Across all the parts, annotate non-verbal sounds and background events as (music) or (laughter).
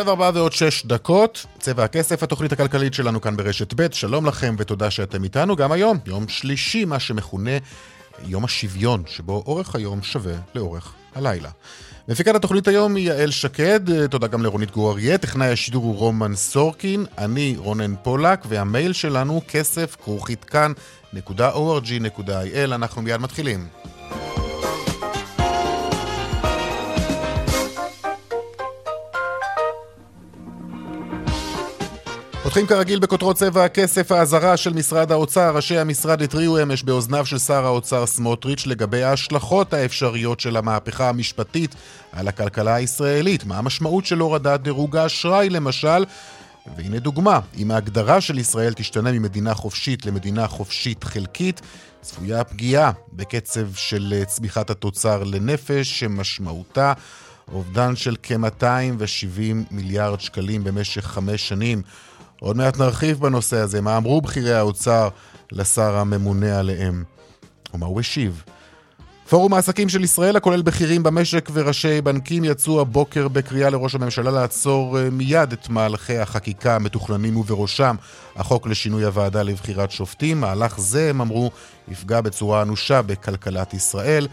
עכשיו ארבעה ועוד שש דקות, צבע הכסף, התוכנית הכלכלית שלנו כאן ברשת ב', שלום לכם ותודה שאתם איתנו. גם היום, יום שלישי, מה שמכונה יום השוויון, שבו אורך היום שווה לאורך הלילה. מפיקת התוכנית היום היא יעל שקד, תודה גם לרונית גור אריה, טכנאי השידור הוא רומן סורקין, אני רונן פולק, והמייל שלנו כסף כרוכית כאן.org.il, אנחנו מיד מתחילים. פותחים כרגיל בכותרות צבע הכסף האזהרה של משרד האוצר. ראשי המשרד התריעו אמש באוזניו של שר האוצר סמוטריץ' לגבי ההשלכות האפשריות של המהפכה המשפטית על הכלכלה הישראלית. מה המשמעות של הורדת דירוג האשראי למשל? והנה דוגמה, אם ההגדרה של ישראל תשתנה ממדינה חופשית למדינה חופשית חלקית, צפויה פגיעה בקצב של צמיחת התוצר לנפש, שמשמעותה אובדן של כ-270 מיליארד שקלים במשך חמש שנים. עוד מעט נרחיב בנושא הזה, מה אמרו בכירי האוצר לשר הממונה עליהם, ומה הוא השיב. פורום העסקים של ישראל, הכולל בכירים במשק וראשי בנקים, יצאו הבוקר בקריאה לראש הממשלה לעצור אה, מיד את מהלכי החקיקה המתוכננים ובראשם החוק לשינוי הוועדה לבחירת שופטים. מהלך זה, הם אמרו, יפגע בצורה אנושה בכלכלת ישראל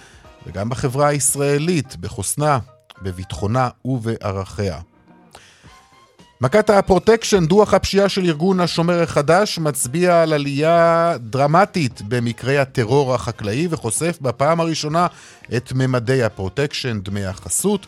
וגם בחברה הישראלית, בחוסנה, בביטחונה ובערכיה. מכת הפרוטקשן, דוח הפשיעה של ארגון השומר החדש, מצביע על עלייה דרמטית במקרי הטרור החקלאי וחושף בפעם הראשונה את ממדי הפרוטקשן, דמי החסות,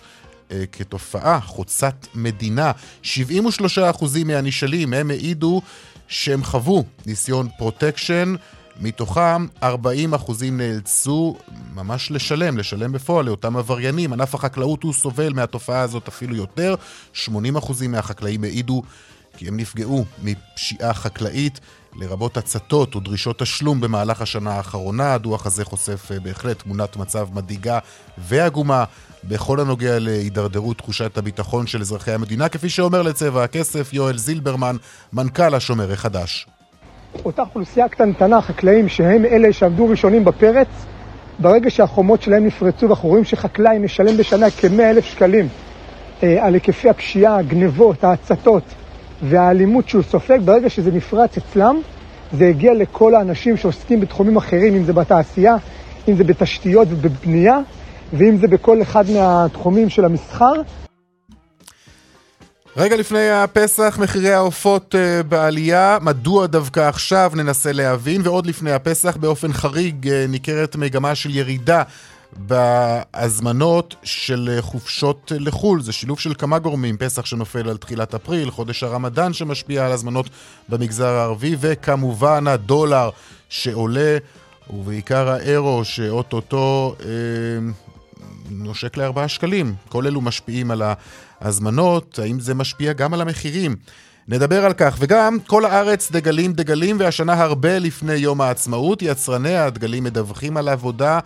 אה, כתופעה חוצת מדינה. 73% מהנשאלים הם העידו שהם חוו ניסיון פרוטקשן מתוכם 40 אחוזים נאלצו ממש לשלם, לשלם בפועל לאותם עבריינים. ענף החקלאות הוא סובל מהתופעה הזאת אפילו יותר. 80 אחוזים מהחקלאים העידו כי הם נפגעו מפשיעה חקלאית, לרבות הצתות ודרישות תשלום במהלך השנה האחרונה. הדוח הזה חושף אה, בהחלט תמונת מצב מדאיגה ועגומה בכל הנוגע להידרדרות תחושת הביטחון של אזרחי המדינה, כפי שאומר לצבע הכסף יואל זילברמן, מנכ"ל השומר החדש. אותה אוכלוסייה קטנטנה, חקלאים, שהם אלה שעמדו ראשונים בפרץ, ברגע שהחומות שלהם נפרצו ואנחנו רואים שחקלאי משלם בשנה כ-100 אלף שקלים אה, על היקפי הפשיעה, הגנבות, ההצתות והאלימות שהוא סופג, ברגע שזה נפרץ אצלם, זה הגיע לכל האנשים שעוסקים בתחומים אחרים, אם זה בתעשייה, אם זה בתשתיות ובבנייה, ואם זה בכל אחד מהתחומים של המסחר. רגע לפני הפסח, מחירי העופות uh, בעלייה, מדוע דווקא עכשיו? ננסה להבין, ועוד לפני הפסח, באופן חריג uh, ניכרת מגמה של ירידה בהזמנות של uh, חופשות לחו"ל. זה שילוב של כמה גורמים, פסח שנופל על תחילת אפריל, חודש הרמדאן שמשפיע על הזמנות במגזר הערבי, וכמובן הדולר שעולה, ובעיקר האירו שאוטוטו uh, נושק לארבעה שקלים. כל אלו משפיעים על ההזמנות, האם זה משפיע גם על המחירים. נדבר על כך, וגם כל הארץ דגלים דגלים, והשנה הרבה לפני יום העצמאות, יצרני הדגלים מדווחים על עבודה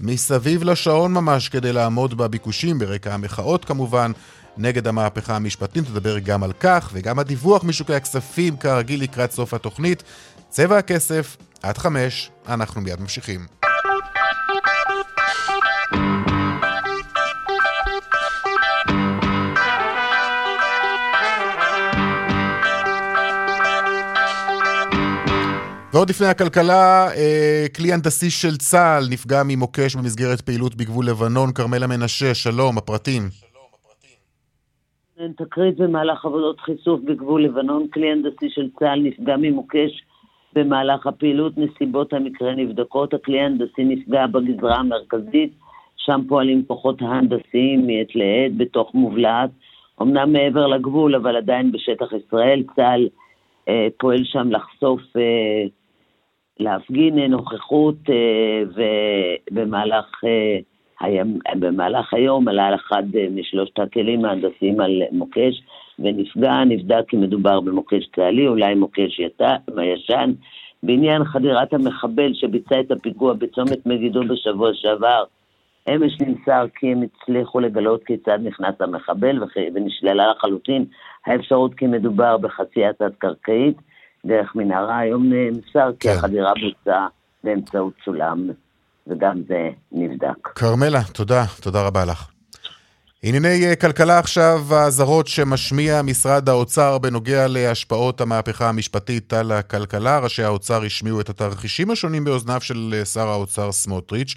מסביב לשעון ממש כדי לעמוד בביקושים, ברקע המחאות כמובן, נגד המהפכה המשפטית, נדבר גם על כך, וגם הדיווח משוקי הכספים כרגיל לקראת סוף התוכנית. צבע הכסף, עד חמש, אנחנו מיד ממשיכים. ועוד לפני הכלכלה, אה, כלי הנדסי של צה"ל נפגע ממוקש במסגרת פעילות בגבול לבנון. כרמלה מנשה, שלום, הפרטים. תקרית במהלך עבודות חיסוף בגבול לבנון, כלי הנדסי של צה"ל נפגע ממוקש במהלך הפעילות, נסיבות המקרה נבדקות, הכלי ההנדסי נפגע בגזרה המרכזית, שם פועלים כוחות ההנדסיים מעת לעת בתוך מובלעת, אמנם מעבר לגבול, אבל עדיין בשטח ישראל, צה"ל אה, פועל שם לחשוף אה, להפגין נוכחות אה, במהלך אה, במהלך היום עלה אחד משלושת הכלים ההנדסיים על מוקש ונפגע, נבדק כי מדובר במוקש צה"לי, אולי מוקש ישן. בעניין חדירת המחבל שביצע את הפיגוע בצומת מגידו בשבוע שעבר, אמש נמסר כי הם הצליחו לגלות כיצד נכנס המחבל ונשללה לחלוטין האפשרות כי מדובר בחצייה תת-קרקעית דרך מנהרה. היום נמסר כי כן. החדירה בוצעה באמצעות סולם, וגם זה נבדק. כרמלה, תודה, תודה רבה לך. ענייני אה, כלכלה עכשיו, האזהרות שמשמיע משרד האוצר בנוגע להשפעות המהפכה המשפטית על הכלכלה. ראשי האוצר השמיעו את התרחישים השונים באוזניו של אה, שר האוצר סמוטריץ'.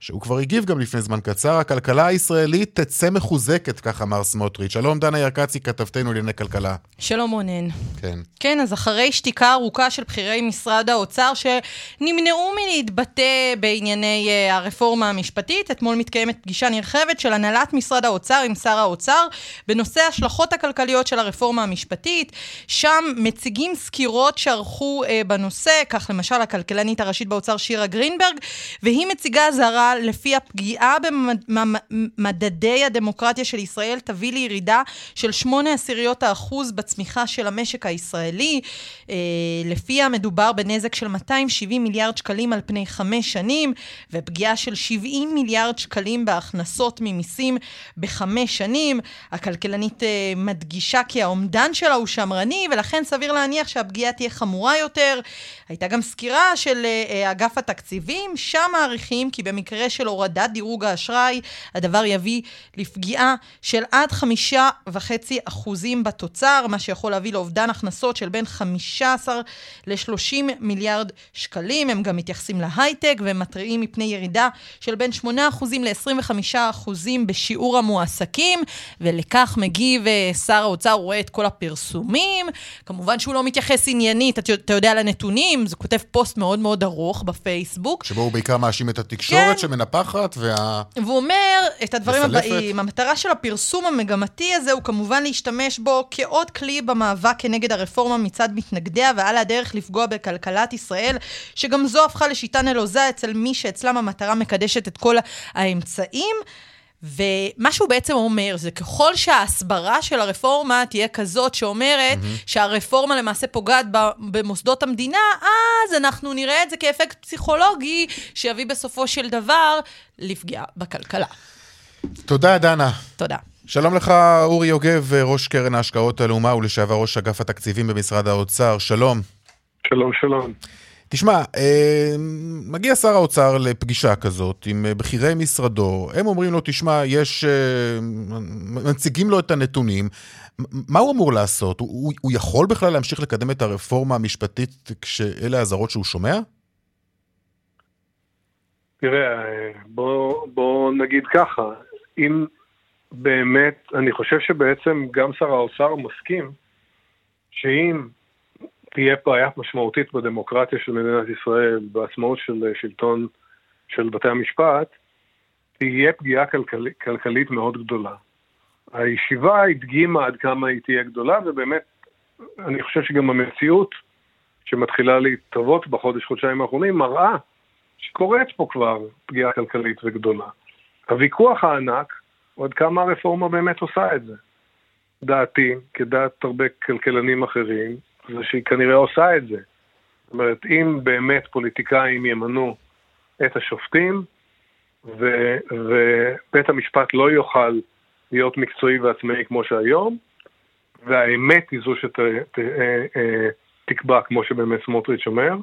שהוא כבר הגיב גם לפני זמן קצר, הכלכלה הישראלית תצא מחוזקת, כך אמר סמוטריץ'. שלום, דנה ירקצי, כתבתנו לענייני כלכלה. שלום רונן. כן. כן, אז אחרי שתיקה ארוכה של בכירי משרד האוצר, שנמנעו מלהתבטא בענייני uh, הרפורמה המשפטית, אתמול מתקיימת פגישה נרחבת של הנהלת משרד האוצר עם שר האוצר, בנושא ההשלכות הכלכליות של הרפורמה המשפטית. שם מציגים סקירות שערכו uh, בנושא, כך למשל הכלכלנית הראשית באוצר שירה גרינברג, והיא מציגה אזהרה לפי הפגיעה במדדי הדמוקרטיה של ישראל תביא לירידה של 8 עשיריות האחוז בצמיחה של המשק הישראלי. אה, לפיה מדובר בנזק של 270 מיליארד שקלים על פני חמש שנים, ופגיעה של 70 מיליארד שקלים בהכנסות ממיסים בחמש שנים. הכלכלנית אה, מדגישה כי האומדן שלה הוא שמרני, ולכן סביר להניח שהפגיעה תהיה חמורה יותר. הייתה גם סקירה של אה, אגף התקציבים, שם מעריכים כי במקרה במקרה של הורדת דירוג האשראי, הדבר יביא לפגיעה של עד חמישה וחצי אחוזים בתוצר, מה שיכול להביא לאובדן הכנסות של בין 15 ל-30 מיליארד שקלים. הם גם מתייחסים להייטק ומתריעים מפני ירידה של בין 8 אחוזים ל-25 אחוזים בשיעור המועסקים, ולכך מגיב אה, שר האוצר, רואה את כל הפרסומים. כמובן שהוא לא מתייחס עניינית, אתה, אתה יודע, לנתונים, זה כותב פוסט מאוד מאוד ארוך בפייסבוק. שבו הוא בעיקר מאשים את התקשורת, כן, שמנפחת וה... והוא אומר את הדברים הבאים, המטרה של הפרסום המגמתי הזה הוא כמובן להשתמש בו כעוד כלי במאבק כנגד הרפורמה מצד מתנגדיה, ועל הדרך לפגוע בכלכלת ישראל, שגם זו הפכה לשיטה נלוזה אצל מי שאצלם המטרה מקדשת את כל האמצעים. ומה שהוא בעצם אומר זה ככל שההסברה של הרפורמה תהיה כזאת שאומרת mm-hmm. שהרפורמה למעשה פוגעת במוסדות המדינה, אז אנחנו נראה את זה כאפקט פסיכולוגי שיביא בסופו של דבר לפגיעה בכלכלה. תודה, דנה. תודה. שלום לך, אורי יוגב, ראש קרן ההשקעות הלאומה ולשעבר ראש אגף התקציבים במשרד האוצר. שלום. שלום, שלום. תשמע, אה, מגיע שר האוצר לפגישה כזאת עם אה, בכירי משרדו, הם אומרים לו, תשמע, יש... אה, מציגים לו את הנתונים. מה הוא אמור לעשות? הוא, הוא יכול בכלל להמשיך לקדם את הרפורמה המשפטית כשאלה האזהרות שהוא שומע? תראה, בוא, בוא נגיד ככה, אם באמת, אני חושב שבעצם גם שר האוצר מסכים שאם תהיה בעיה משמעותית בדמוקרטיה של מדינת ישראל, בעצמאות של אה, שלטון של בתי המשפט, תהיה פגיעה כלכל, כלכלית מאוד גדולה. הישיבה הדגימה עד כמה היא תהיה גדולה, ובאמת, אני חושב שגם המציאות שמתחילה להתהוות בחודש-חודשיים האחרונים מראה שקורית פה כבר פגיעה כלכלית וגדולה. הוויכוח הענק הוא עד כמה הרפורמה באמת עושה את זה. דעתי, כדעת הרבה כלכלנים אחרים, זה שהיא כנראה עושה את זה. זאת אומרת, אם באמת פוליטיקאים ימנו את השופטים, ו, ובית המשפט לא יוכל להיות מקצועי ועצמאי כמו שהיום, והאמת היא זו שתקבע, כמו שבאמת סמוטריץ' אומר,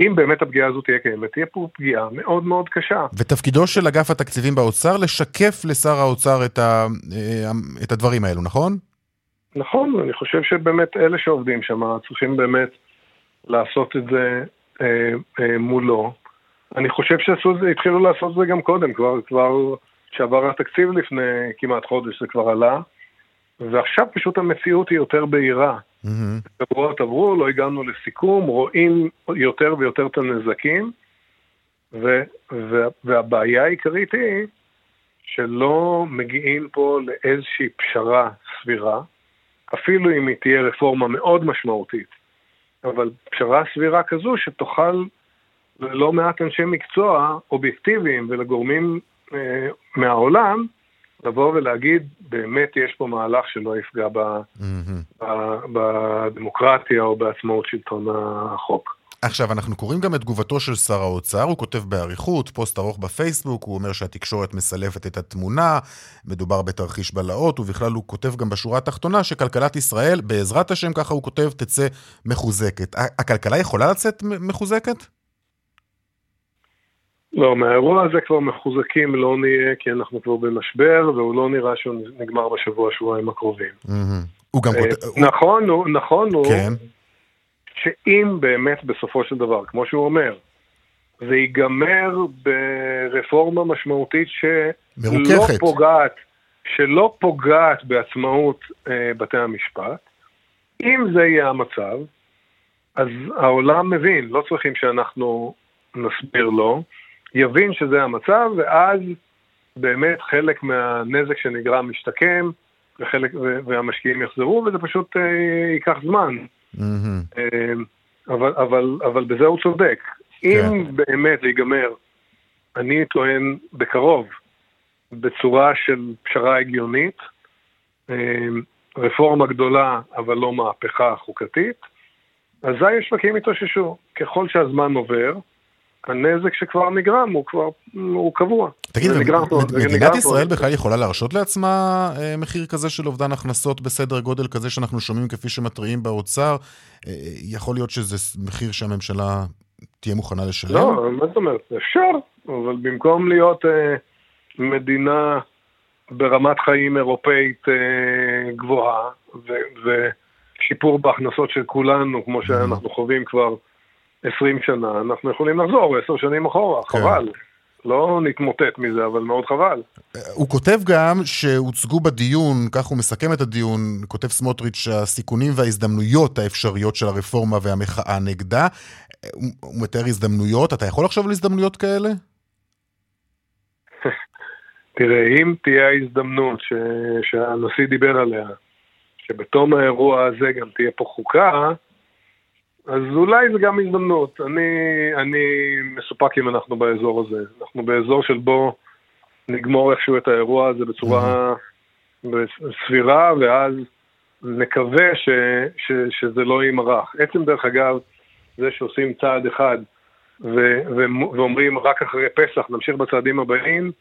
אם באמת הפגיעה הזאת תהיה קיימת, תהיה פה פגיעה מאוד מאוד קשה. ותפקידו של אגף התקציבים באוצר לשקף לשר האוצר את, ה, אה, את הדברים האלו, נכון? נכון, אני חושב שבאמת אלה שעובדים שם צריכים באמת לעשות את זה אה, אה, מולו. אני חושב שהתחילו לעשות את זה גם קודם, כבר, כבר שעבר התקציב לפני כמעט חודש זה כבר עלה, ועכשיו פשוט המציאות היא יותר בהירה. שבועות mm-hmm. עברו, לא הגענו לסיכום, רואים יותר ויותר את הנזקים, ו, ו, והבעיה העיקרית היא שלא מגיעים פה לאיזושהי פשרה סבירה. אפילו אם היא תהיה רפורמה מאוד משמעותית, אבל פשרה סבירה כזו שתוכל ללא מעט אנשי מקצוע אובייקטיביים ולגורמים אה, מהעולם, לבוא ולהגיד, באמת יש פה מהלך שלא יפגע ב, mm-hmm. ב, בדמוקרטיה או בעצמאות שלטון החוק. עכשיו, אנחנו קוראים גם את תגובתו של שר האוצר, הוא כותב באריכות, פוסט ארוך בפייסבוק, הוא אומר שהתקשורת מסלפת את התמונה, מדובר בתרחיש בלהות, ובכלל הוא כותב גם בשורה התחתונה שכלכלת ישראל, בעזרת השם, ככה הוא כותב, תצא מחוזקת. הכלכלה יכולה לצאת מחוזקת? לא, מהאירוע הזה כבר מחוזקים לא נהיה, כי אנחנו כבר במשבר, והוא לא נראה שהוא נגמר בשבוע, שבועיים הקרובים. הוא גם כותב... נכון, הוא, נכון הוא, כן. שאם באמת בסופו של דבר, כמו שהוא אומר, זה ייגמר ברפורמה משמעותית שלא פוגעת, שלא פוגעת בעצמאות אה, בתי המשפט, אם זה יהיה המצב, אז העולם מבין, לא צריכים שאנחנו נסביר לו, יבין שזה המצב, ואז באמת חלק מהנזק שנגרם משתקם, וחלק, והמשקיעים יחזרו, וזה פשוט אה, ייקח זמן. Mm-hmm. אבל, אבל, אבל בזה הוא צודק. כן. אם באמת זה ייגמר, אני טוען בקרוב, בצורה של פשרה הגיונית, אמ, רפורמה גדולה, אבל לא מהפכה חוקתית, אזי השווקים יתאוששו. ככל שהזמן עובר, הנזק שכבר נגרם הוא כבר, הוא קבוע. תגיד, מדינת ישראל בכלל יכולה להרשות לעצמה אה, מחיר כזה של אובדן הכנסות בסדר גודל כזה שאנחנו שומעים כפי שמתריעים באוצר? אה, יכול להיות שזה מחיר שהממשלה תהיה מוכנה לשלם? לא, מה זאת אומרת? אפשר, אבל במקום להיות אה, מדינה ברמת חיים אירופאית אה, גבוהה, ושיפור בהכנסות של כולנו, כמו שאנחנו חווים כבר 20 שנה, אנחנו יכולים לחזור 10 שנים אחורה, כן. חבל. לא נתמוטט מזה, אבל מאוד חבל. הוא כותב גם שהוצגו בדיון, כך הוא מסכם את הדיון, כותב סמוטריץ', הסיכונים וההזדמנויות האפשריות של הרפורמה והמחאה נגדה. הוא מתאר הזדמנויות, אתה יכול לחשוב על הזדמנויות כאלה? (laughs) תראה, אם תהיה ההזדמנות ש... שהנשיא דיבר עליה, שבתום האירוע הזה גם תהיה פה חוקה, אז אולי זה גם הזדמנות. אני, אני מסופק אם אנחנו באזור הזה. אנחנו באזור של בו נגמור איכשהו את האירוע הזה בצורה סבירה, ואז נקווה ש, ש, שזה לא יימרח. עצם דרך אגב, זה שעושים צעד אחד ו, ו, ואומרים רק אחרי פסח נמשיך בצעדים הבאים,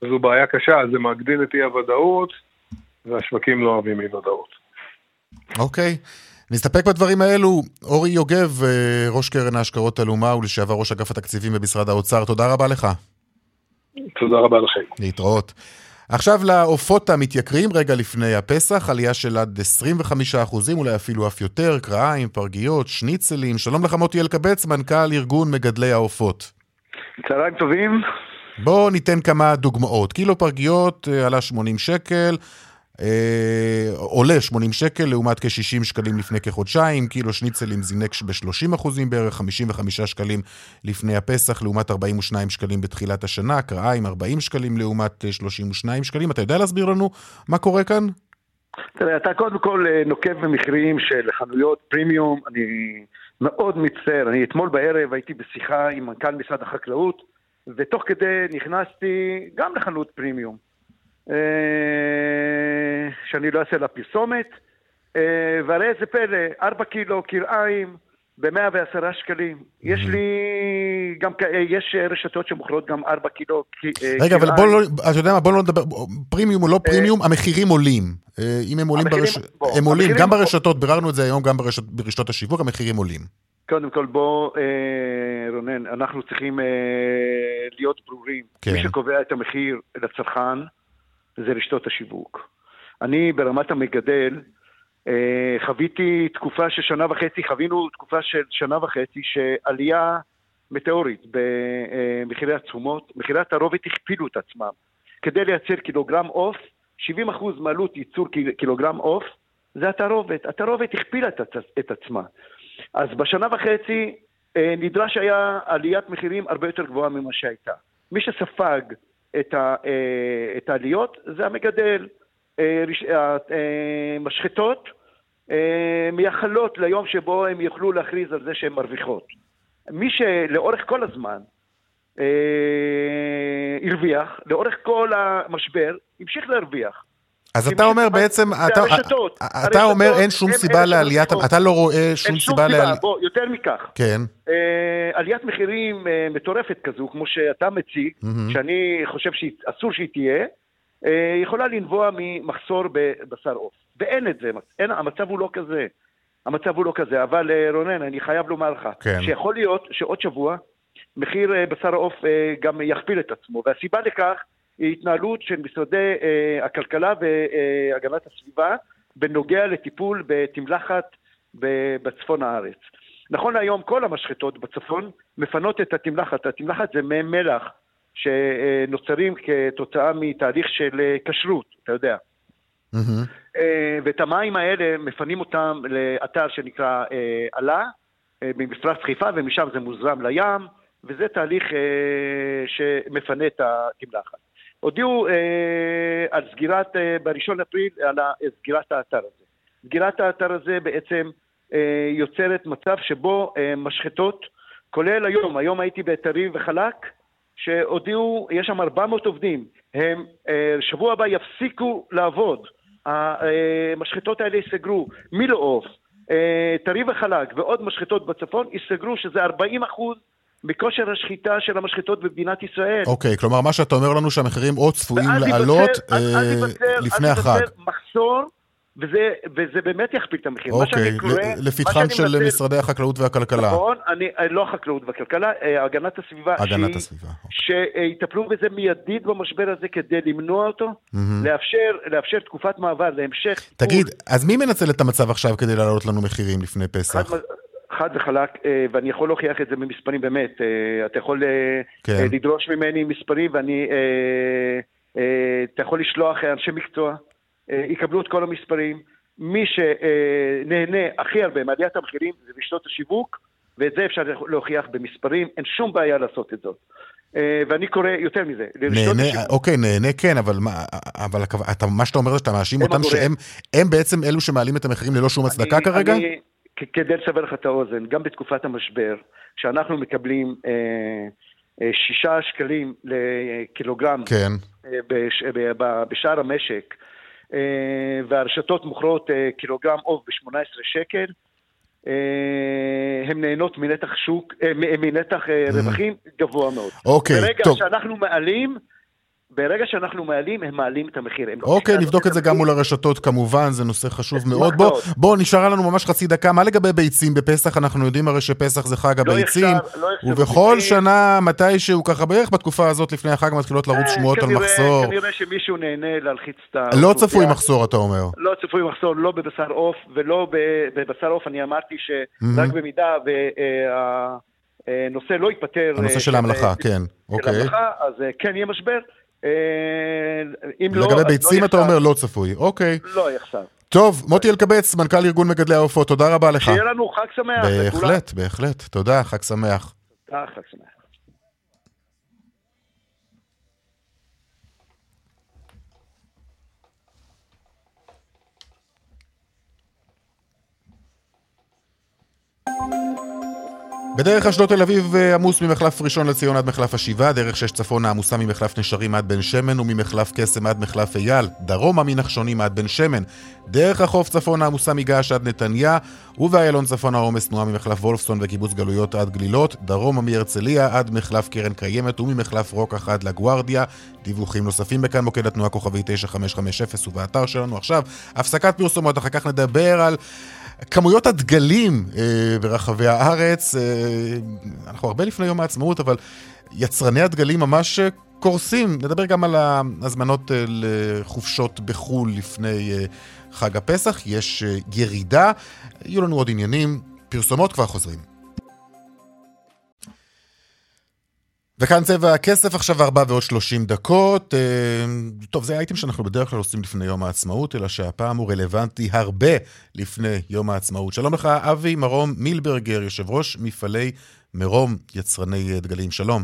זו בעיה קשה, זה מגדיל את אי הוודאות, והשווקים לא אוהבים אי ודאות. אוקיי. Okay. נסתפק בדברים האלו. אורי יוגב, אה, ראש קרן ההשקעות הלאומה ולשעבר ראש אגף התקציבים במשרד האוצר, תודה רבה לך. תודה רבה לכם. להתראות. עכשיו לעופות המתייקרים רגע לפני הפסח, עלייה של עד 25%, אולי אפילו אף יותר, קרעיים, פרגיות, שניצלים. שלום לך מוטי אלקבץ, מנכ"ל ארגון מגדלי העופות. צהריים טובים. בואו ניתן כמה דוגמאות. קילו פרגיות אה, עלה 80 שקל, אה, עולה 80 שקל לעומת כ-60 שקלים לפני כחודשיים, קילו שניצלים זינק ב-30 אחוזים בערך, 55 שקלים לפני הפסח לעומת 42 שקלים בתחילת השנה, קרעיים 40 שקלים לעומת 32 שקלים. אתה יודע להסביר לנו מה קורה כאן? תראה, אתה קודם כל אה, נוקב במחירים של חנויות פרימיום, אני מאוד מצטער, אני אתמול בערב הייתי בשיחה עם מנכ"ל משרד החקלאות, ותוך כדי נכנסתי גם לחנות פרימיום. אה, שאני לא אעשה לה פרסומת, אה, והרי איזה פלא, 4 קילו כרעיים ב-110 שקלים. יש לי גם, יש רשתות שמוכרות גם 4 קילו כרעיים. רגע, אבל בוא לא, אתה יודע מה, בוא לא נדבר, פרימיום או לא פרימיום, המחירים עולים. אם הם עולים, הם עולים, גם ברשתות, ביררנו את זה היום גם ברשתות השיווק, המחירים עולים. קודם כל בוא, רונן, אנחנו צריכים להיות ברורים. כן. מי שקובע את המחיר לצרכן, זה רשתות השיווק. אני ברמת המגדל אה, חוויתי תקופה של שנה וחצי, חווינו תקופה של שנה וחצי שעלייה מטאורית במחירי התשומות, מחירי התערובת הכפילו את עצמם. כדי לייצר קילוגרם עוף, 70% מעלות ייצור קילוגרם עוף זה התערובת. התערובת הכפילה את עצמה. אז בשנה וחצי אה, נדרש היה עליית מחירים הרבה יותר גבוהה ממה שהייתה. מי שספג אה, את העליות זה המגדל. המשחטות אה, אה, מייחלות ליום שבו הם יוכלו להכריז על זה שהן מרוויחות. מי שלאורך כל הזמן אה, הרוויח, לאורך כל המשבר, המשיך להרוויח. אז אתה אומר בעצם, אתה, הרשתות, אתה הרשתות, אומר אין שום סיבה לעליית, אתה לא רואה שום סיבה לעליית... בוא, יותר מכך. כן. אה, עליית מחירים אה, מטורפת כזו, כמו שאתה מציג, mm-hmm. שאני חושב שאסור שהיא תהיה, אה, יכולה לנבוע ממחסור בבשר עוף. ואין את זה, אין, המצב הוא לא כזה. המצב הוא לא כזה, אבל אה, רונן, אני חייב לומר לך, כן. שיכול להיות שעוד שבוע מחיר אה, בשר העוף אה, גם יכפיל את עצמו, והסיבה לכך היא התנהלות של משרדי אה, הכלכלה והגנת הסביבה בנוגע לטיפול בתמלחת בצפון הארץ. נכון להיום כל המשחטות בצפון מפנות את התמלחת, התמלחת זה מי מלח שנוצרים כתוצאה מתהליך של אה, כשרות, אתה יודע. Mm-hmm. ואת המים האלה מפנים אותם לאתר שנקרא עלה, במפרץ חיפה, ומשם זה מוזרם לים, וזה תהליך שמפנה את התמלחת. הודיעו אה, על סגירת, אה, בראשון אפריל, על סגירת האתר הזה. סגירת האתר הזה בעצם אה, יוצרת מצב שבו אה, משחטות, כולל היום, היום הייתי בתריב וחלק, שהודיעו, יש שם 400 עובדים, הם אה, שבוע הבא יפסיקו לעבוד. המשחטות האלה ייסגרו, מילו עוף, אה, טרי וחלק ועוד משחטות בצפון ייסגרו, שזה 40 אחוז מכושר השחיטה של המשחטות במדינת ישראל. אוקיי, okay, כלומר, מה שאתה אומר לנו שהמחירים עוד צפויים לעלות אה, לפני החג. אז ייווצר מחסור, וזה, וזה באמת יכפיל את המחיר. אוקיי, okay, לפתחם של מנסה... משרדי החקלאות והכלכלה. נכון, אני, אה, לא החקלאות והכלכלה, אה, הגנת הסביבה. הגנת הסביבה. אוקיי. שיטפלו בזה מיידית במשבר הזה כדי למנוע אותו, mm-hmm. לאפשר, לאפשר תקופת מעבר להמשך. תגיד, אז מי מנצל את המצב עכשיו כדי להעלות לנו מחירים לפני פסח? חד, חד וחלק, אה, ואני יכול להוכיח את זה במספרים באמת. אתה יכול כן. לדרוש ממני מספרים ואני... אתה יכול לשלוח אנשי מקצוע, יקבלו את כל המספרים. מי שנהנה הכי הרבה מעליית המחירים זה רשתות השיווק, ואת זה אפשר להוכיח במספרים, אין שום בעיה לעשות את זאת. ואני קורא יותר מזה, נהנה, אוקיי, נהנה כן, אבל, מה, אבל אתה, מה שאתה אומר זה שאתה מאשים אותם שהם בעצם אלו שמעלים את המחירים ללא שום הצדקה אני, כרגע? אני, כדי לסבר לך את האוזן, גם בתקופת המשבר, כשאנחנו מקבלים אה, אה, שישה שקלים לקילוגרם כן. אה, בש, ב, בשאר המשק, אה, והרשתות מוכרות אה, קילוגרם עוף ב-18 שקל, אה, הן נהנות מנתח שוק, אה, מנתח אה. רווחים גבוה מאוד. אוקיי, טוב. ברגע שאנחנו מעלים, ברגע שאנחנו מעלים, הם מעלים את המחיר. לא אוקיי, נבדוק את זה גם מול הרשתות כמובן, זה נושא חשוב מאוד. בוא, בוא, נשארה לנו ממש חצי דקה. מה לגבי ביצים בפסח? אנחנו יודעים הרי שפסח זה חג לא הביצים, לא ובכל שנה, מתישהו ככה בערך בתקופה הזאת לפני החג מתחילות לרוץ אה, שמועות על מחסור. כנראה שמישהו נהנה להלחיץ את ה... לא צפוי מחסור, אתה אומר. לא צפוי מחסור, לא בבשר עוף ולא בבשר עוף. אני אמרתי שרק במידה והנושא לא ייפתר... הנושא של ההמלכה, כן. אוקיי. אז כן יהיה משבר. אה, אם לא... לגבי ביצים לא אתה אומר לא צפוי, אוקיי. לא יחסר. טוב, מוטי אלקבץ, מנכ"ל ארגון מגדלי העופות, תודה רבה לך. שיהיה לנו חג שמח. בהחלט, בהחלט. תודה, חג שמח. תודה, חג שמח. בדרך אשדוד תל אביב אה, עמוס ממחלף ראשון לציון עד מחלף השבעה, דרך שש צפונה עמוסה ממחלף נשרים עד בן שמן וממחלף קסם עד מחלף אייל, דרומה מנחשונים עד בן שמן, דרך החוף צפונה עמוסה מגעש עד נתניה, ובאיילון צפונה עומס תנועה ממחלף וולפסון וקיבוץ גלויות עד גלילות, דרומה מהרצליה עד מחלף קרן קיימת וממחלף רוקח עד לגוארדיה. דיווחים נוספים בכאן מוקד התנועה כוכבי 9550 ובאתר שלנו עכשיו. הפסקת פרסומות, אחר כך נדבר על... כמויות הדגלים אה, ברחבי הארץ, אה, אנחנו הרבה לפני יום העצמאות, אבל יצרני הדגלים ממש אה, קורסים. נדבר גם על ההזמנות אה, לחופשות בחו"ל לפני אה, חג הפסח. יש אה, ירידה, יהיו לנו עוד עניינים, פרסומות כבר חוזרים. וכאן צבע הכסף, עכשיו ארבע ועוד שלושים דקות. אה, טוב, זה האייטם שאנחנו בדרך כלל עושים לפני יום העצמאות, אלא שהפעם הוא רלוונטי הרבה לפני יום העצמאות. שלום לך, אבי מרום מילברגר, יושב ראש מפעלי מרום, יצרני דגלים. שלום.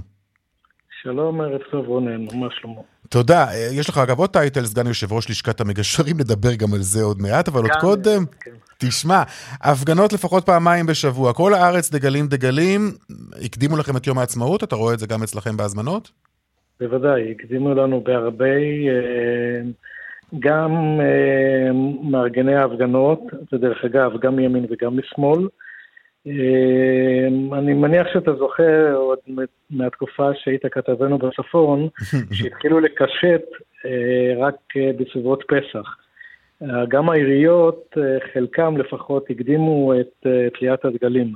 שלום, ערב טוב רונן, מה שלמה? תודה. יש לך אגב עוד טייטל, סגן יושב ראש לשכת המגשרים, נדבר גם על זה עוד מעט, אבל עוד קודם, כן. תשמע, הפגנות לפחות פעמיים בשבוע, כל הארץ דגלים דגלים, הקדימו לכם את יום העצמאות, אתה רואה את זה גם אצלכם בהזמנות? בוודאי, הקדימו לנו בהרבה, אה, גם אה, מארגני ההפגנות, ודרך אגב, גם מימין וגם משמאל. אה, אני מניח שאתה זוכר עוד מהתקופה שהיית כתבנו בצפון, (laughs) שהתחילו לקשט רק בסביבות פסח. גם העיריות, חלקם לפחות, הקדימו את תליית הדגלים.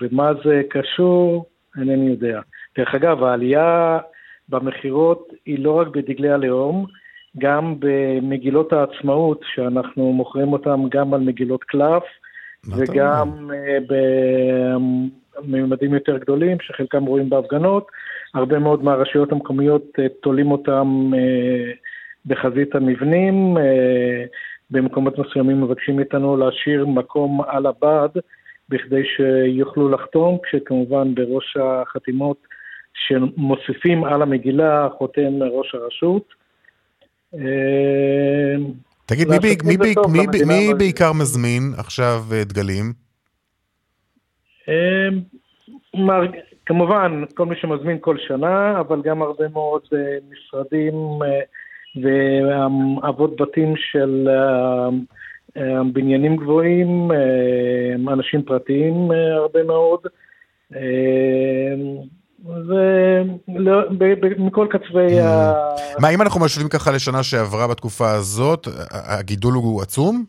במה זה קשור, אינני יודע. דרך אגב, העלייה במכירות היא לא רק בדגלי הלאום, גם במגילות העצמאות, שאנחנו מוכרים אותן גם על מגילות קלף, וגם אה, בממדים יותר גדולים, שחלקם רואים בהפגנות. הרבה מאוד מהרשויות המקומיות אה, תולים אותם אה, בחזית המבנים. במקומות מסוימים מבקשים מאיתנו להשאיר מקום על הבד בכדי שיוכלו לחתום, כשכמובן בראש החתימות שמוסיפים על המגילה חותם ראש הרשות. תגיד, מי, מי, מי, מי, מי בעיקר מזמין עכשיו אה, דגלים? אה, כמובן, כל מי שמזמין כל שנה, אבל גם הרבה מאוד אה, משרדים ואבות בתים של בניינים גבוהים, אנשים פרטיים הרבה מאוד. ומכל קצווי ה... מה, אם אנחנו משווים ככה לשנה שעברה בתקופה הזאת, הגידול הוא עצום?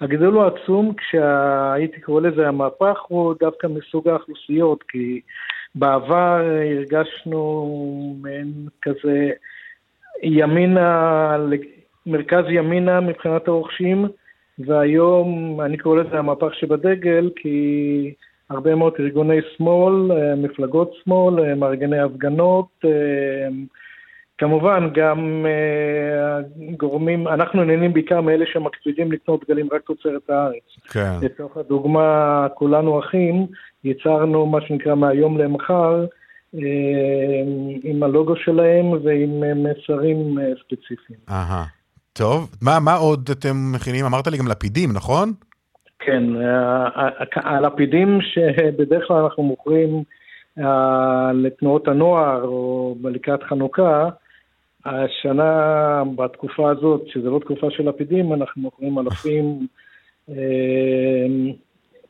הגידול הוא עצום, כשהייתי קורא לזה המהפך, הוא דווקא מסוג האוכלוסיות, כי בעבר הרגשנו מעין כזה ימינה, מרכז ימינה מבחינת הרוכשים, והיום אני קורא לזה המהפך שבדגל, כי הרבה מאוד ארגוני שמאל, אה, מפלגות שמאל, אה, מארגני הפגנות, אה, כמובן גם גורמים, אנחנו נהנים בעיקר מאלה שמקפידים לקנות דגלים רק תוצרת הארץ. כן. לצורך הדוגמה, כולנו אחים, ייצרנו מה שנקרא מהיום למחר, עם הלוגו שלהם ועם מסרים ספציפיים. אהה, טוב. מה, מה עוד אתם מכינים? אמרת לי גם לפידים, נכון? כן, הלפידים שבדרך כלל אנחנו מוכרים אה, לתנועות הנוער או לקראת חנוכה, השנה, בתקופה הזאת, שזה לא תקופה של לפידים, אנחנו מוכרים אלפים אה,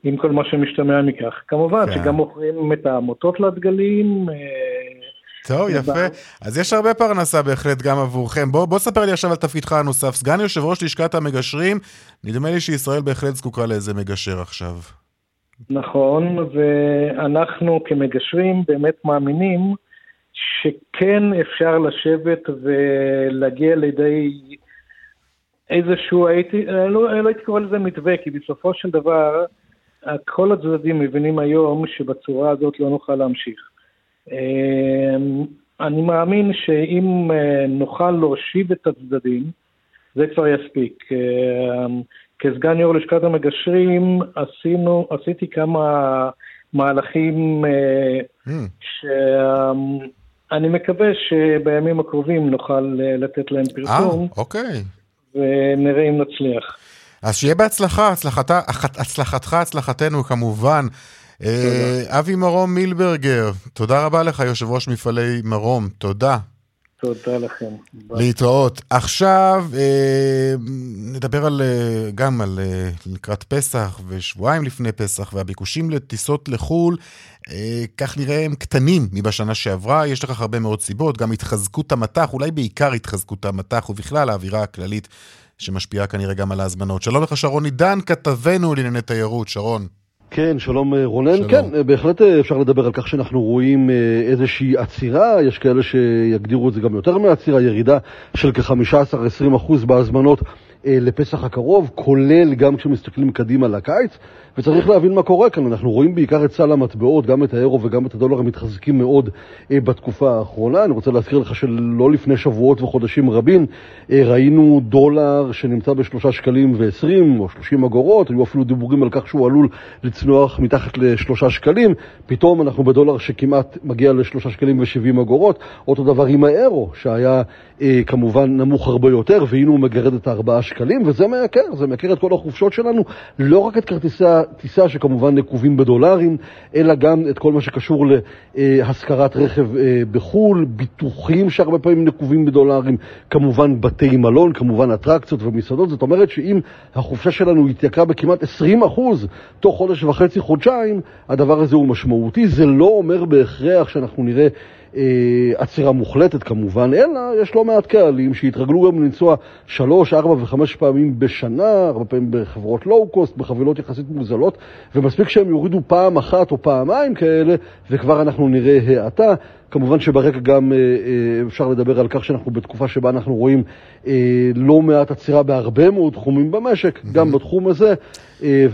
עם כל מה שמשתמע מכך. כמובן כן. שגם מוכרים את העמותות לדגלים, אה, טוב, יפה. אז יש הרבה פרנסה בהחלט גם עבורכם. בוא, בוא ספר לי עכשיו על תפקידך הנוסף. סגן יושב ראש לשכת המגשרים, נדמה לי שישראל בהחלט זקוקה לאיזה מגשר עכשיו. נכון, ואנחנו כמגשרים באמת מאמינים שכן אפשר לשבת ולהגיע לידי איזשהו, הייתי, לא, לא הייתי קורא לזה מתווה, כי בסופו של דבר כל הצדדים מבינים היום שבצורה הזאת לא נוכל להמשיך. אמ, אני מאמין שאם אה, נוכל להושיב את הצדדים, זה כבר יספיק. אמ, כסגן יו"ר לשכת המגשרים עשינו, עשיתי כמה מהלכים אה, mm. שאני מקווה שבימים הקרובים נוכל אה, לתת להם פרסום. אה, אוקיי. ונראה אם נצליח. אז שיהיה בהצלחה, הצלחתה, הצלחתך, הצלחתנו כמובן. אה, אבי מרום מילברגר, תודה רבה לך, יושב ראש מפעלי מרום, תודה. תודה לכם. להתראות. עכשיו אה, נדבר על, אה, גם על אה, לקראת פסח ושבועיים לפני פסח והביקושים לטיסות לחו"ל, אה, כך נראה הם קטנים מבשנה שעברה, יש לכך הרבה מאוד סיבות, גם התחזקות המטח, אולי בעיקר התחזקות המטח ובכלל האווירה הכללית שמשפיעה כנראה גם על ההזמנות. שלום לך שרון עידן, כתבנו לענייני תיירות, שרון. כן, שלום אה, רונן. שלום. כן, אה, בהחלט אה, אפשר לדבר על כך שאנחנו רואים איזושהי עצירה, יש כאלה שיגדירו את זה גם יותר מעצירה, ירידה של כ-15-20% בהזמנות לפסח הקרוב, כולל גם כשמסתכלים קדימה לקיץ. וצריך להבין מה קורה כאן. אנחנו רואים בעיקר את סל המטבעות, גם את האירו וגם את הדולר המתחזקים מאוד אה, בתקופה האחרונה. אני רוצה להזכיר לך שלא לפני שבועות וחודשים רבים אה, ראינו דולר שנמצא בשלושה שקלים ועשרים או שלושים אגורות, היו אפילו דיבורים על כך שהוא עלול לצנוח מתחת לשלושה שקלים. פתאום אנחנו בדולר שכמעט מגיע לשלושה שקלים ושבעים אגורות. אותו דבר עם האירו, שהיה אה, כמובן נמוך הרבה יותר, והנה הוא מגרד את הארבעה שקלים, וזה מייקר, זה מייקר את כל החופשות שלנו, לא רק את כרטיסי הטיסה שכמובן נקובים בדולרים, אלא גם את כל מה שקשור להשכרת רכב אה, בחו"ל, ביטוחים שהרבה פעמים נקובים בדולרים, כמובן בתי מלון, כמובן אטרקציות ומסעדות, זאת אומרת שאם החופשה שלנו התייקרה בכמעט 20% תוך חודש וחצי, חודשיים, הדבר הזה הוא משמעותי, זה לא אומר בהכרח שאנחנו נראה אה, עצירה מוחלטת כמובן, אלא יש לא מעט קהלים שהתרגלו גם לנסוע שלוש, ארבע וחמש פעמים בשנה, הרבה פעמים בחברות לואו-קוסט, בחבילות יחסית מוזלות, ומספיק שהם יורידו פעם אחת או פעמיים כאלה, וכבר אנחנו נראה האטה. כמובן שברקע גם אה, אה, אפשר לדבר על כך שאנחנו בתקופה שבה אנחנו רואים אה, לא מעט עצירה בהרבה מאוד תחומים במשק, mm-hmm. גם בתחום הזה,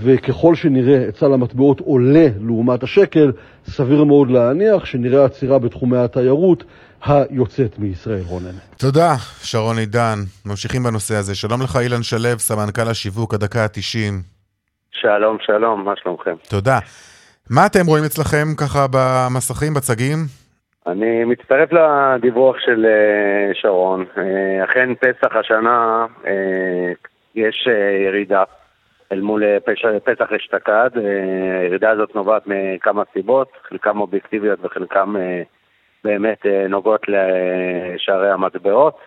וככל שנראה את סל המטבעות עולה לעומת השקל, סביר מאוד להניח שנראה עצירה בתחומי התיירות. היוצאת מישראל, רונן. תודה, שרון עידן. ממשיכים בנושא הזה. שלום לך, אילן שלו, סמנכ"ל השיווק, הדקה ה-90. שלום, שלום, מה שלומכם? תודה. מה אתם רואים אצלכם ככה במסכים, בצגים? אני מצטרף לדיווח של אה, שרון. אה, אכן פסח השנה אה, יש ירידה אל מול פסח אשתקד. הירידה הזאת נובעת מכמה סיבות, חלקם אובייקטיביות וחלקם באמת נוגעות לשערי המטבעות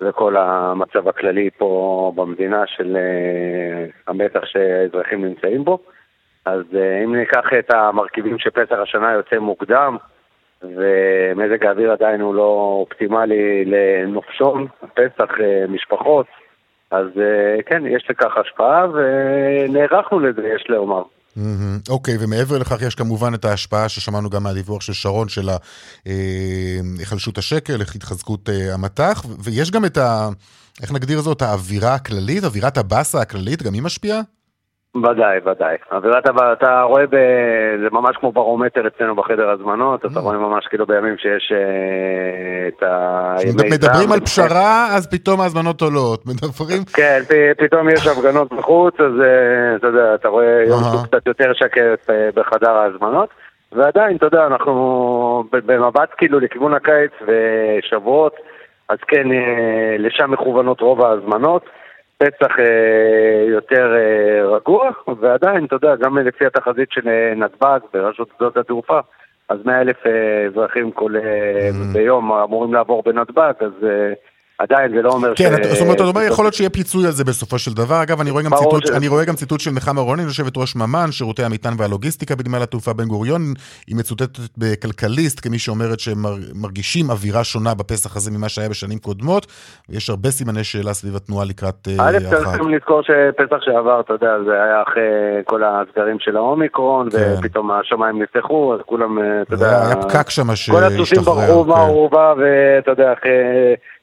וכל המצב הכללי פה במדינה של המתח שהאזרחים נמצאים בו. אז אם ניקח את המרכיבים שפסח השנה יוצא מוקדם, ומזג האוויר עדיין הוא לא אופטימלי לנופשון, פסח, אה, משפחות, אז אה, כן, יש לכך השפעה ונערכנו לזה, יש לומר. אוקיי, mm-hmm. okay, ומעבר לכך יש כמובן את ההשפעה ששמענו גם מהדיווח של שרון של אה, השקל, התחזקות המטח, ויש גם את ה... איך נגדיר זאת? האווירה הכללית, אווירת הבאסה הכללית, גם היא משפיעה? ודאי, ודאי. אווירת הבא, אתה רואה, ב... זה ממש כמו ברומטר אצלנו בחדר הזמנות, אתה mm. רואה ממש כאילו בימים שיש אה, את הימי מדברים על פשרה, אז פתאום ההזמנות עולות. מדברים... כן, פתאום יש הפגנות בחוץ, אז אה, אתה יודע, אתה רואה יום קצת יותר שקט אה, בחדר ההזמנות. ועדיין, אתה יודע, אנחנו במבט כאילו לכיוון הקיץ ושבועות, אז כן, לשם מכוונות רוב ההזמנות. פסח אה, יותר אה, רגוע, ועדיין, אתה יודע, גם לפי התחזית של אה, נתב"ג ברשות שדות התעופה, אז 100 אלף אזרחים כל, mm. ביום אמורים לעבור בנתב"ג, אז... עדיין זה לא אומר כן, ש... כן, זאת אומרת, אתה אומר, יכול להיות שיהיה פיצוי על זה בסופו של דבר. אגב, אני רואה גם, ציטוט, ש... אני רואה גם ציטוט של נחמה רונן, יושבת ראש ממן, שירותי המטען והלוגיסטיקה בנמל התעופה בן גוריון. היא מצוטטת בכלכליסט כמי שאומרת שהם מרגישים אווירה שונה בפסח הזה ממה שהיה בשנים קודמות. ויש הרבה סימני שאלה סביב התנועה לקראת אה, א', צריכים לזכור שפסח שעבר, אתה יודע, זה היה אחרי כל הסגרים של האומיקרון, כן. ופתאום השמיים נפתחו, אז כולם, אה, אתה יודע... היה פקק שם שהשתחרר. כל הסוסים ברחו מהאורווה, כן. ואתה יודע, אחרי...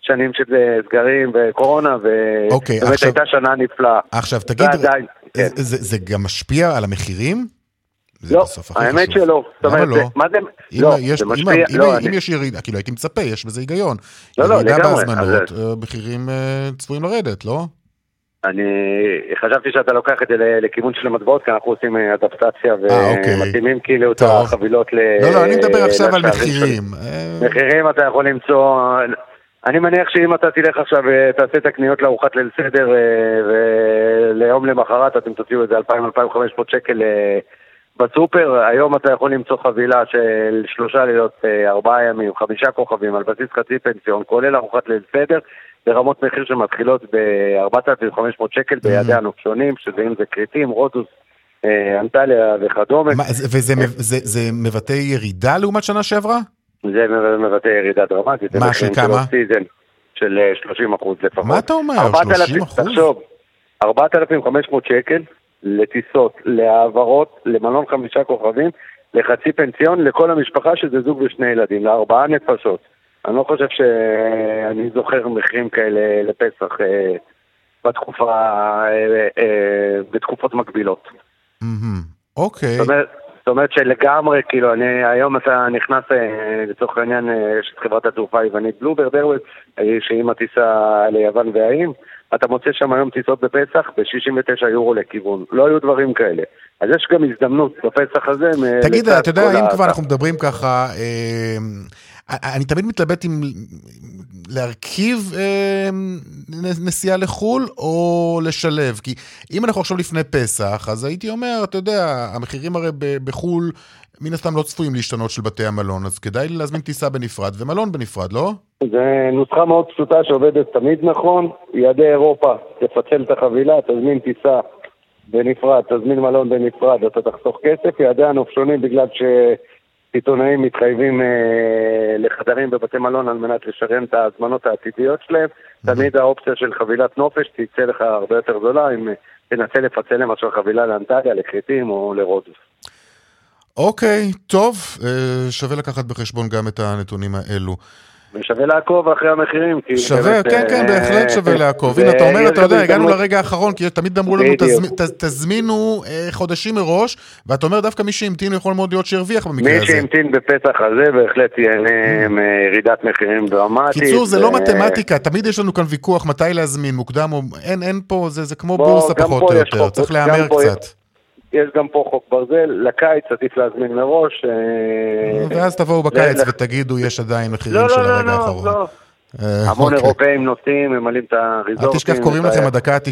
שנים של סגרים וקורונה, ובאמת אוקיי, עכשיו, הייתה שנה נפלאה. עכשיו תגיד, ועדיין, כן. זה, זה גם משפיע על המחירים? לא, האמת חשוב. שלא. למה לא? מה זה, אם לא, יש, זה משפיע, אם, לא, אם, אני... יש ירידה, כאילו הייתי מצפה, יש בזה היגיון. לא, לא, לגמרי. ירידה בהזמנות, אז... אה, מחירים uh, צפויים לרדת, לא? אני חשבתי שאתה לוקח את זה לכיוון של המטבעות, כי אנחנו עושים אה, אדפטציה אוקיי. ומתאימים כאילו את החבילות ל... לא, לא, אני מדבר עכשיו על מחירים. מחירים אתה יכול למצוא... אני מניח שאם אתה תלך עכשיו ותעשה את הקניות לארוחת ליל סדר אה, וליום למחרת אתם תוציאו איזה 2,000-2,500 שקל אה, בסופר, היום אתה יכול למצוא חבילה של שלושה לילות, אה, ארבעה ימים, חמישה כוכבים על בסיס חצי פנסיון, כולל ארוחת ליל סדר, ברמות מחיר שמתחילות ב-4,500 שקל mm-hmm. בידי הנופשונים, שזה אם זה כריתים, רודוס, אנטליה וכדומה. וזה מבטא ירידה לעומת שנה שעברה? זה מבטא ירידה דרמטית. מה, של כמה? של 30 אה, אחוז לפחות. מה אתה אומר? 30 אחוז? תחשוב, 4,500 שקל לטיסות, להעברות, למלון חמישה כוכבים, לחצי פנסיון, לכל המשפחה שזה זוג ושני ילדים, לארבעה נפשות. אני לא חושב שאני זוכר מחירים כאלה לפסח אה, בתקופה, אה, בתקופות מקבילות. אוקיי. זאת אומרת שלגמרי, כאילו, אני, היום אתה נכנס, אה, לצורך העניין, אה, יש את חברת התעופה היוונית בלוברד ארוויז, שהיא מטיסה ליוון והאם, אתה מוצא שם היום טיסות בפסח ב-69 יורו לכיוון. לא היו דברים כאלה. אז יש גם הזדמנות בפסח הזה. תגיד, אתה יודע, אם כבר אנחנו מדברים ככה, אה, אני תמיד מתלבט אם להרכיב אה, נסיעה לחו"ל או לשלב. כי אם אנחנו עכשיו לפני פסח, אז הייתי אומר, אתה יודע, המחירים הרי בחו"ל מן הסתם לא צפויים להשתנות של בתי המלון, אז כדאי להזמין טיסה בנפרד ומלון בנפרד, לא? זה נוסחה מאוד פשוטה שעובדת תמיד נכון. יעדי אירופה, תפצל את החבילה, תזמין טיסה בנפרד, תזמין מלון בנפרד, אתה תחסוך כסף. יעדי הנופשונים בגלל ש... סיטונאים מתחייבים אה, לחדרים בבתי מלון על מנת לשריין את ההזמנות העתידיות שלהם. תמיד האופציה של חבילת נופש תצא לך הרבה יותר זולה אם תנסה לפצל למשל חבילה לאנטליה, לכרתים או לרודוס. אוקיי, טוב, אה, שווה לקחת בחשבון גם את הנתונים האלו. ושווה לעקוב אחרי המחירים. שווה, כן, כן, בהחלט שווה לעקוב. הנה, אתה אומר, אתה יודע, הגענו לרגע האחרון, כי תמיד אמרו לנו, תזמינו אה, חודשים מראש, ואתה אומר, דווקא מי שהמתין יכול מאוד להיות שהרוויח במקרה הזה. מי שהמתין בפתח הזה, בהחלט ייהנה מירידת מחירים דרמטית. קיצור, זה לא מתמטיקה, תמיד יש לנו כאן ויכוח מתי להזמין, מוקדם או... אין פה, זה כמו בורסה פחות או יותר, צריך להמר קצת. יש גם פה חוק ברזל, לקיץ עדיף להזמין מראש. אה, ואז תבואו בקיץ ותגידו, יש עדיין מחירים לא, של לא, הרגע לא, האחרון. לא, לא, לא. המון אוקיי. אירופאים נוסעים, ממלאים את הריזורטים. אל תשכח, קוראים לכם הדקה ה-90,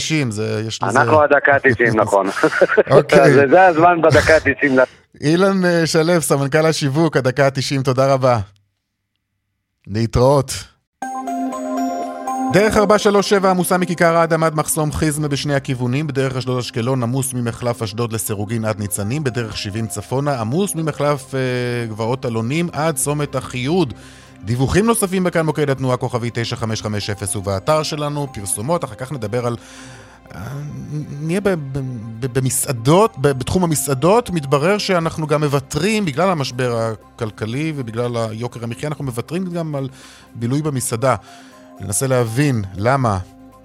יש לזה... אנחנו הדקה ה-90, (laughs) נכון. אוקיי. זה הזמן בדקה ה-90. אילן אה, שלו, סמנכ"ל השיווק, הדקה ה-90, תודה רבה. להתראות. דרך 437 עמוסה מכיכר האדם עד מחסום חיזמה בשני הכיוונים, בדרך אשדוד אשקלון עמוס ממחלף אשדוד לסירוגין עד ניצנים, בדרך 70 צפונה עמוס ממחלף אה, גבעות אלונים עד צומת החיוד. דיווחים נוספים בכאן מוקד התנועה כוכבי 9550 ובאתר שלנו, פרסומות, אחר כך נדבר על... אה, נהיה במסעדות, בתחום המסעדות, מתברר שאנחנו גם מוותרים, בגלל המשבר הכלכלי ובגלל יוקר המחיה, אנחנו מוותרים גם על בילוי במסעדה. ננסה להבין למה.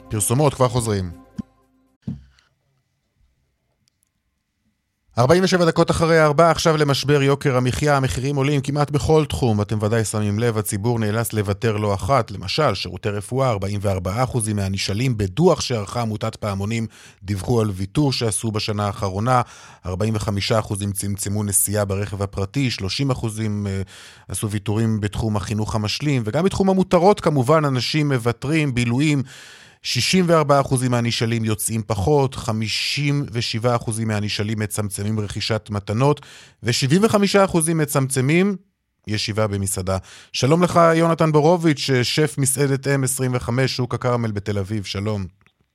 פרסומות כבר חוזרים. 47 דקות אחרי הארבע, עכשיו למשבר יוקר המחיה, המחירים עולים כמעט בכל תחום. אתם ודאי שמים לב, הציבור נאלץ לוותר לא אחת. למשל, שירותי רפואה, 44% מהנשאלים בדוח שערכה עמותת פעמונים דיווחו על ויתור שעשו בשנה האחרונה. 45% צמצמו נסיעה ברכב הפרטי, 30% אה, עשו ויתורים בתחום החינוך המשלים, וגם בתחום המותרות כמובן, אנשים מוותרים, בילויים. 64% מהנשאלים יוצאים פחות, 57% מהנשאלים מצמצמים רכישת מתנות, ו-75% מצמצמים ישיבה במסעדה. שלום לך, יונתן בורוביץ', שף מסעדת M25, שוק הכרמל בתל אביב, שלום.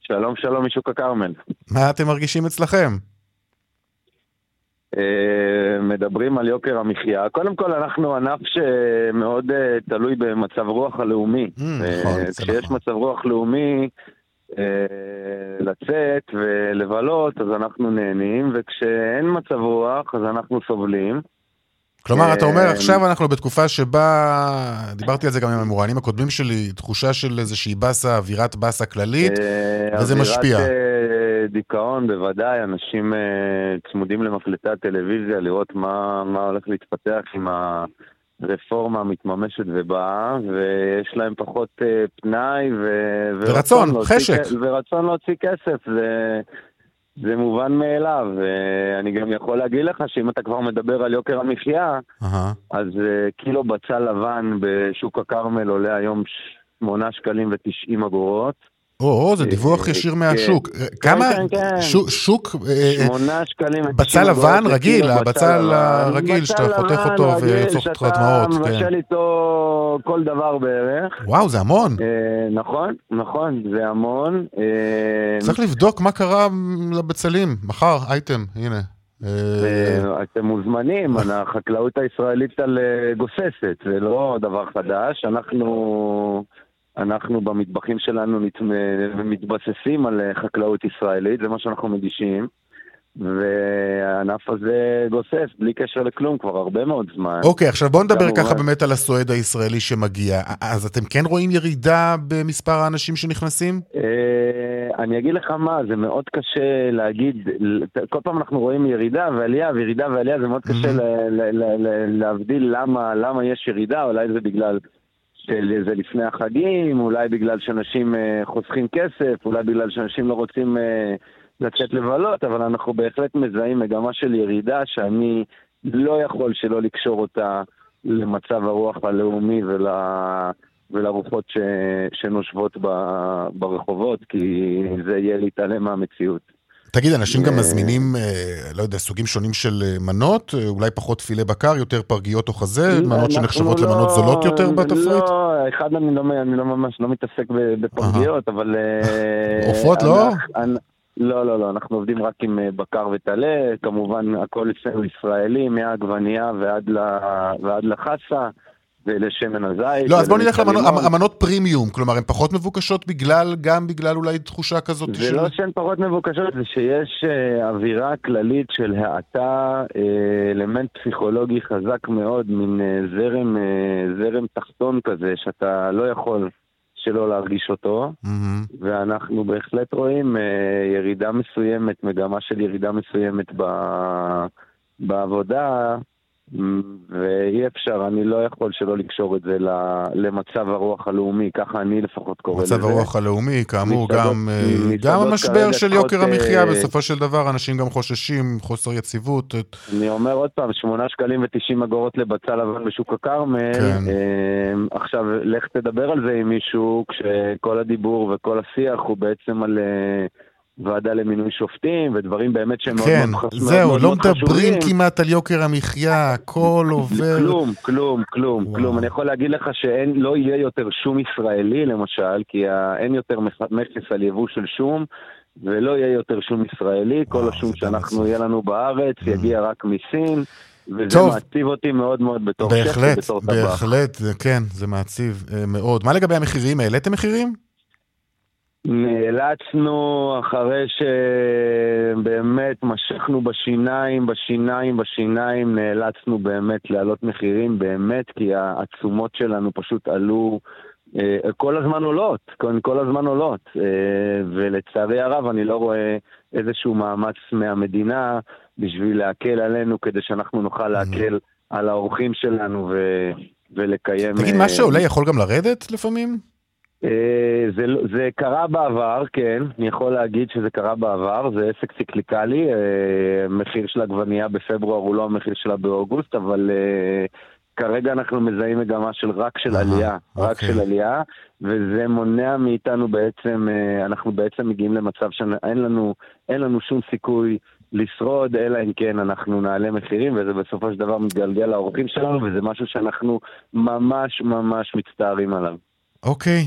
שלום, שלום משוק הכרמל. מה אתם מרגישים אצלכם? אה, מדברים על יוקר המחיה. קודם כל, אנחנו ענף שמאוד אה, תלוי במצב רוח הלאומי. Mm, נכון, כשיש נכון. מצב רוח לאומי, לצאת ולבלות, אז אנחנו נהנים, וכשאין מצב רוח, אז אנחנו סובלים. כלומר, אתה אומר, עכשיו אנחנו בתקופה שבה, דיברתי על זה גם עם המוראיינים הקודמים שלי, תחושה של איזושהי באסה, אווירת באסה כללית, וזה משפיע. דיכאון, בוודאי, אנשים uh, צמודים למקלטי הטלוויזיה, לראות מה, מה הולך להתפתח עם הרפורמה המתממשת ובאה, ויש להם פחות uh, פנאי ו... ורצון, חשק. כ... ורצון להוציא כסף, זה... זה מובן מאליו, ואני גם יכול להגיד לך שאם אתה כבר מדבר על יוקר המחיה, uh-huh. אז uh, קילו בצל לבן בשוק הכרמל עולה היום 8 שקלים ו-90 אגורות. או, זה דיווח ישיר מהשוק. כן, כמה? כן, כן. שוק? אה, שמונה שקלים. בצל לבן רגיל, הבצל הרגיל שאתה חותך אותו ויוצא אותך דמעות. שאתה מבשל איתו כל דבר בערך. וואו, זה המון. אה, נכון, נכון, זה המון. אה, צריך לבדוק מה קרה לבצלים. מחר, אייטם, הנה. אתם מוזמנים, החקלאות הישראלית על גוססת, זה לא דבר חדש. אנחנו... אנחנו במטבחים שלנו מתבססים על אה, חקלאות ישראלית, זה מה שאנחנו מגישים. והענף הזה גוסס בלי קשר לכלום כבר הרבה מאוד זמן. אוקיי, okay, עכשיו בוא נדבר. ככה באמת על הסועד הישראלי שמגיע. אז אתם כן רואים ירידה במספר האנשים שנכנסים? Uh, אני אגיד לך מה, זה מאוד קשה להגיד, כל פעם אנחנו רואים ירידה ועלייה וירידה ועלייה, זה מאוד קשה להבדיל למה, למה יש ירידה, אולי זה בגלל שזה לפני החגים, אולי בגלל שאנשים אה, חוסכים כסף, אולי בגלל שאנשים לא רוצים אה, לצאת לבלות, אבל אנחנו בהחלט מזהים מגמה של ירידה שאני לא יכול שלא לקשור אותה למצב הרוח הלאומי ול... ולרוחות ש... שנושבות ב... ברחובות, כי זה יהיה להתעלם מהמציאות. תגיד, אנשים גם מזמינים, אה, לא יודע, סוגים שונים של אה, מנות? אה, אולי פחות פילה בקר, יותר פרגיות או חזה? מנות שנחשבות לא, למנות זולות יותר בתפריט? לא, אחד, אני לא, אני לא ממש לא מתעסק בפרגיות, אבל... עופות לא? לא, לא, לא, אנחנו עובדים רק עם בקר וטלה, כמובן הכל אצלנו ישראלי, מהעגבנייה ועד לחסה. ולשמן הזית. לא, אז בוא נלך למנות פרימיום, כלומר, הן פחות מבוקשות בגלל, גם בגלל אולי תחושה כזאת של... זה לא שהן פחות מבוקשות, זה שיש uh, אווירה כללית של האטה, uh, אלמנט פסיכולוגי חזק מאוד, מין uh, זרם, uh, זרם תחתון כזה, שאתה לא יכול שלא להרגיש אותו, mm-hmm. ואנחנו בהחלט רואים uh, ירידה מסוימת, מגמה של ירידה מסוימת ב... בעבודה, ואי אפשר, אני לא יכול שלא לקשור את זה למצב הרוח הלאומי, ככה אני לפחות קורא לזה. מצב הרוח הלאומי, כאמור, גם, אה, גם המשבר של יוקר המחיה, אה, בסופו של דבר אנשים גם חוששים, חוסר יציבות. אני אומר עוד פעם, 8 שקלים ו-90 אגורות לבצל לבן בשוק הכרמל, כן. אה, עכשיו לך תדבר על זה עם מישהו, כשכל הדיבור וכל השיח הוא בעצם על... ועדה למינוי שופטים, ודברים באמת שהם כן, מאוד מאוד חשובים. כן, זהו, לא מדברים כמעט על יוקר המחיה, הכל עובר... כלום, כלום, כלום, וואו. כלום. אני יכול להגיד לך שלא יהיה יותר שום ישראלי, למשל, כי אין יותר מכס על יבוא של שום. ולא יהיה יותר שום ישראלי, כל השום שאנחנו, יהיה לנו בארץ, mm. יגיע רק מסין. וזה טוב. מעציב אותי מאוד מאוד בתור שף ובתור טבח. בהחלט, בהחלט, כן, זה מעציב uh, מאוד. מה לגבי המחירים? העליתם מחירים? נאלצנו, אחרי שבאמת משכנו בשיניים, בשיניים, בשיניים, נאלצנו באמת להעלות מחירים, באמת, כי התשומות שלנו פשוט עלו, אה, כל הזמן עולות, כל הזמן עולות. אה, ולצערי הרב, אני לא רואה איזשהו מאמץ מהמדינה בשביל להקל עלינו, כדי שאנחנו נוכל להקל על האורחים שלנו ו... ולקיים... תגיד, מה שעולה יכול גם לרדת לפעמים? אה, זה, לא- זה קרה בעבר, כן, אני יכול להגיד שזה קרה בעבר, זה עסק ציקליקלי, אה, מחיר של עגבנייה בפברואר הוא לא המחיר שלה באוגוסט, אבל אה, כרגע אנחנו מזהים מגמה של רק של עלייה, רק אוקיי. של עלייה, וזה מונע מאיתנו בעצם, אנחנו בעצם מגיעים למצב שאין לנו, לנו שום סיכוי לשרוד, אלא אם כן אנחנו נעלה מחירים, וזה בסופו של דבר מתגלגל לאורחים שלנו, וזה משהו שאנחנו ממש ממש מצטערים עליו. אוקיי,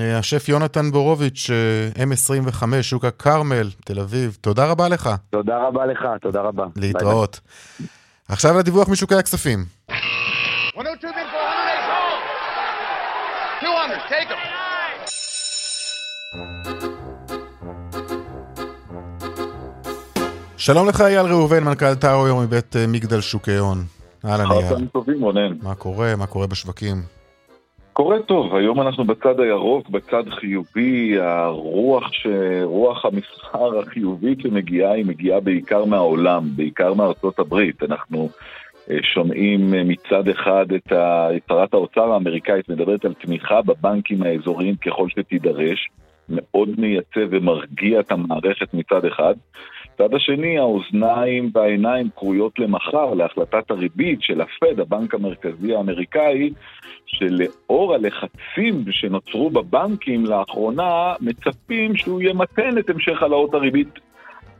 השף יונתן בורוביץ', אה, M25, שוק הכרמל, תל אביב, תודה רבה לך. תודה רבה לך, תודה רבה. להתראות. ביי. עכשיו לדיווח משוקי הכספים. שלום לך אייל ראובן, מנכ"ל טאו מבית אה, מגדל שוקי הון. אהלן אייל. מה קורה? מה קורה בשווקים? קורה טוב, היום אנחנו בצד הירוק, בצד חיובי, הרוח, ש... רוח המסחר החיובית שמגיעה היא מגיעה בעיקר מהעולם, בעיקר מארצות הברית. אנחנו אה, שומעים אה, מצד אחד את שרת האוצר האמריקאית מדברת על תמיכה בבנקים האזוריים ככל שתידרש, מאוד מייצב ומרגיע את המערכת מצד אחד. מצד השני, האוזניים והעיניים כרויות למחר להחלטת הריבית של הפד, הבנק המרכזי האמריקאי, שלאור הלחצים שנוצרו בבנקים לאחרונה, מצפים שהוא ימתן את המשך העלאות הריבית.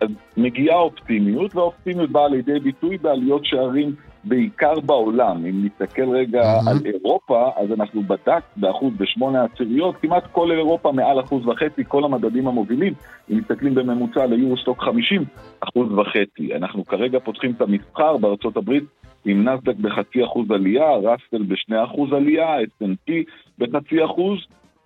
אז מגיעה אופטימיות, והאופטימיות באה לידי ביטוי בעליות שערים בעיקר בעולם. אם נסתכל רגע mm-hmm. על אירופה, אז אנחנו בדק באחוז בשמונה עשיריות, כמעט כל אירופה מעל אחוז וחצי, כל המדדים המובילים, אם מסתכלים בממוצע ליורוסטוק 50, אחוז וחצי. אנחנו כרגע פותחים את המסחר בארצות הברית עם נסדק בחצי אחוז עלייה, ראסטל בשני אחוז עלייה, S&P בחצי אחוז.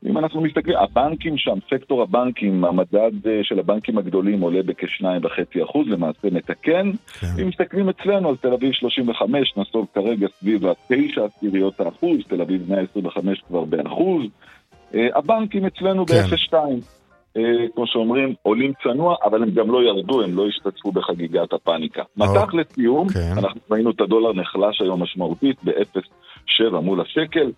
אם אנחנו מסתכלים, הבנקים שם, סקטור הבנקים, המדד אה, של הבנקים הגדולים עולה בכ-2.5%, למעשה מתקן. כן. אם מסתכלים אצלנו, אז תל אביב 35, נסוב כרגע סביב ה-9 עשיריות האחוז, תל אביב 125 כבר באחוז. אה, הבנקים אצלנו כן. ב-0.2. אה, כמו שאומרים, עולים צנוע, אבל הם גם לא ירדו, הם לא השתתפו בחגיגת הפאניקה. מטח לסיום, כן. אנחנו ראינו את הדולר נחלש היום משמעותית ב-0.7 מול השקל,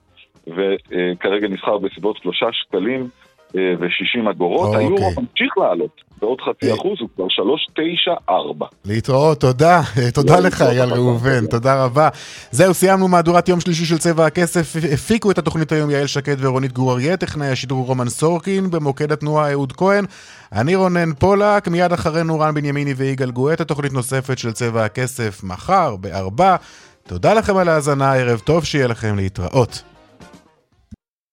וכרגע נסחר בסביבות 3 שקלים ו-60 אגורות. אוקיי. היורו ממשיך לעלות. בעוד חצי אה. אחוז הוא כבר 3.94. להתראות, תודה. תודה לך, אייל ראובן, תודה רבה. זהו, סיימנו מהדורת יום שלישי של צבע הכסף. הפיקו את התוכנית היום יעל שקד ורונית גור אריה, טכנאי השידור רומן סורקין, במוקד התנועה אהוד כהן. אני רונן פולק, מיד אחרינו רן בנימיני ויגאל גואטה, תוכנית נוספת של צבע הכסף מחר, בארבע. תודה לכם על ההאזנה, ערב טוב, שיהיה לכם להתראות.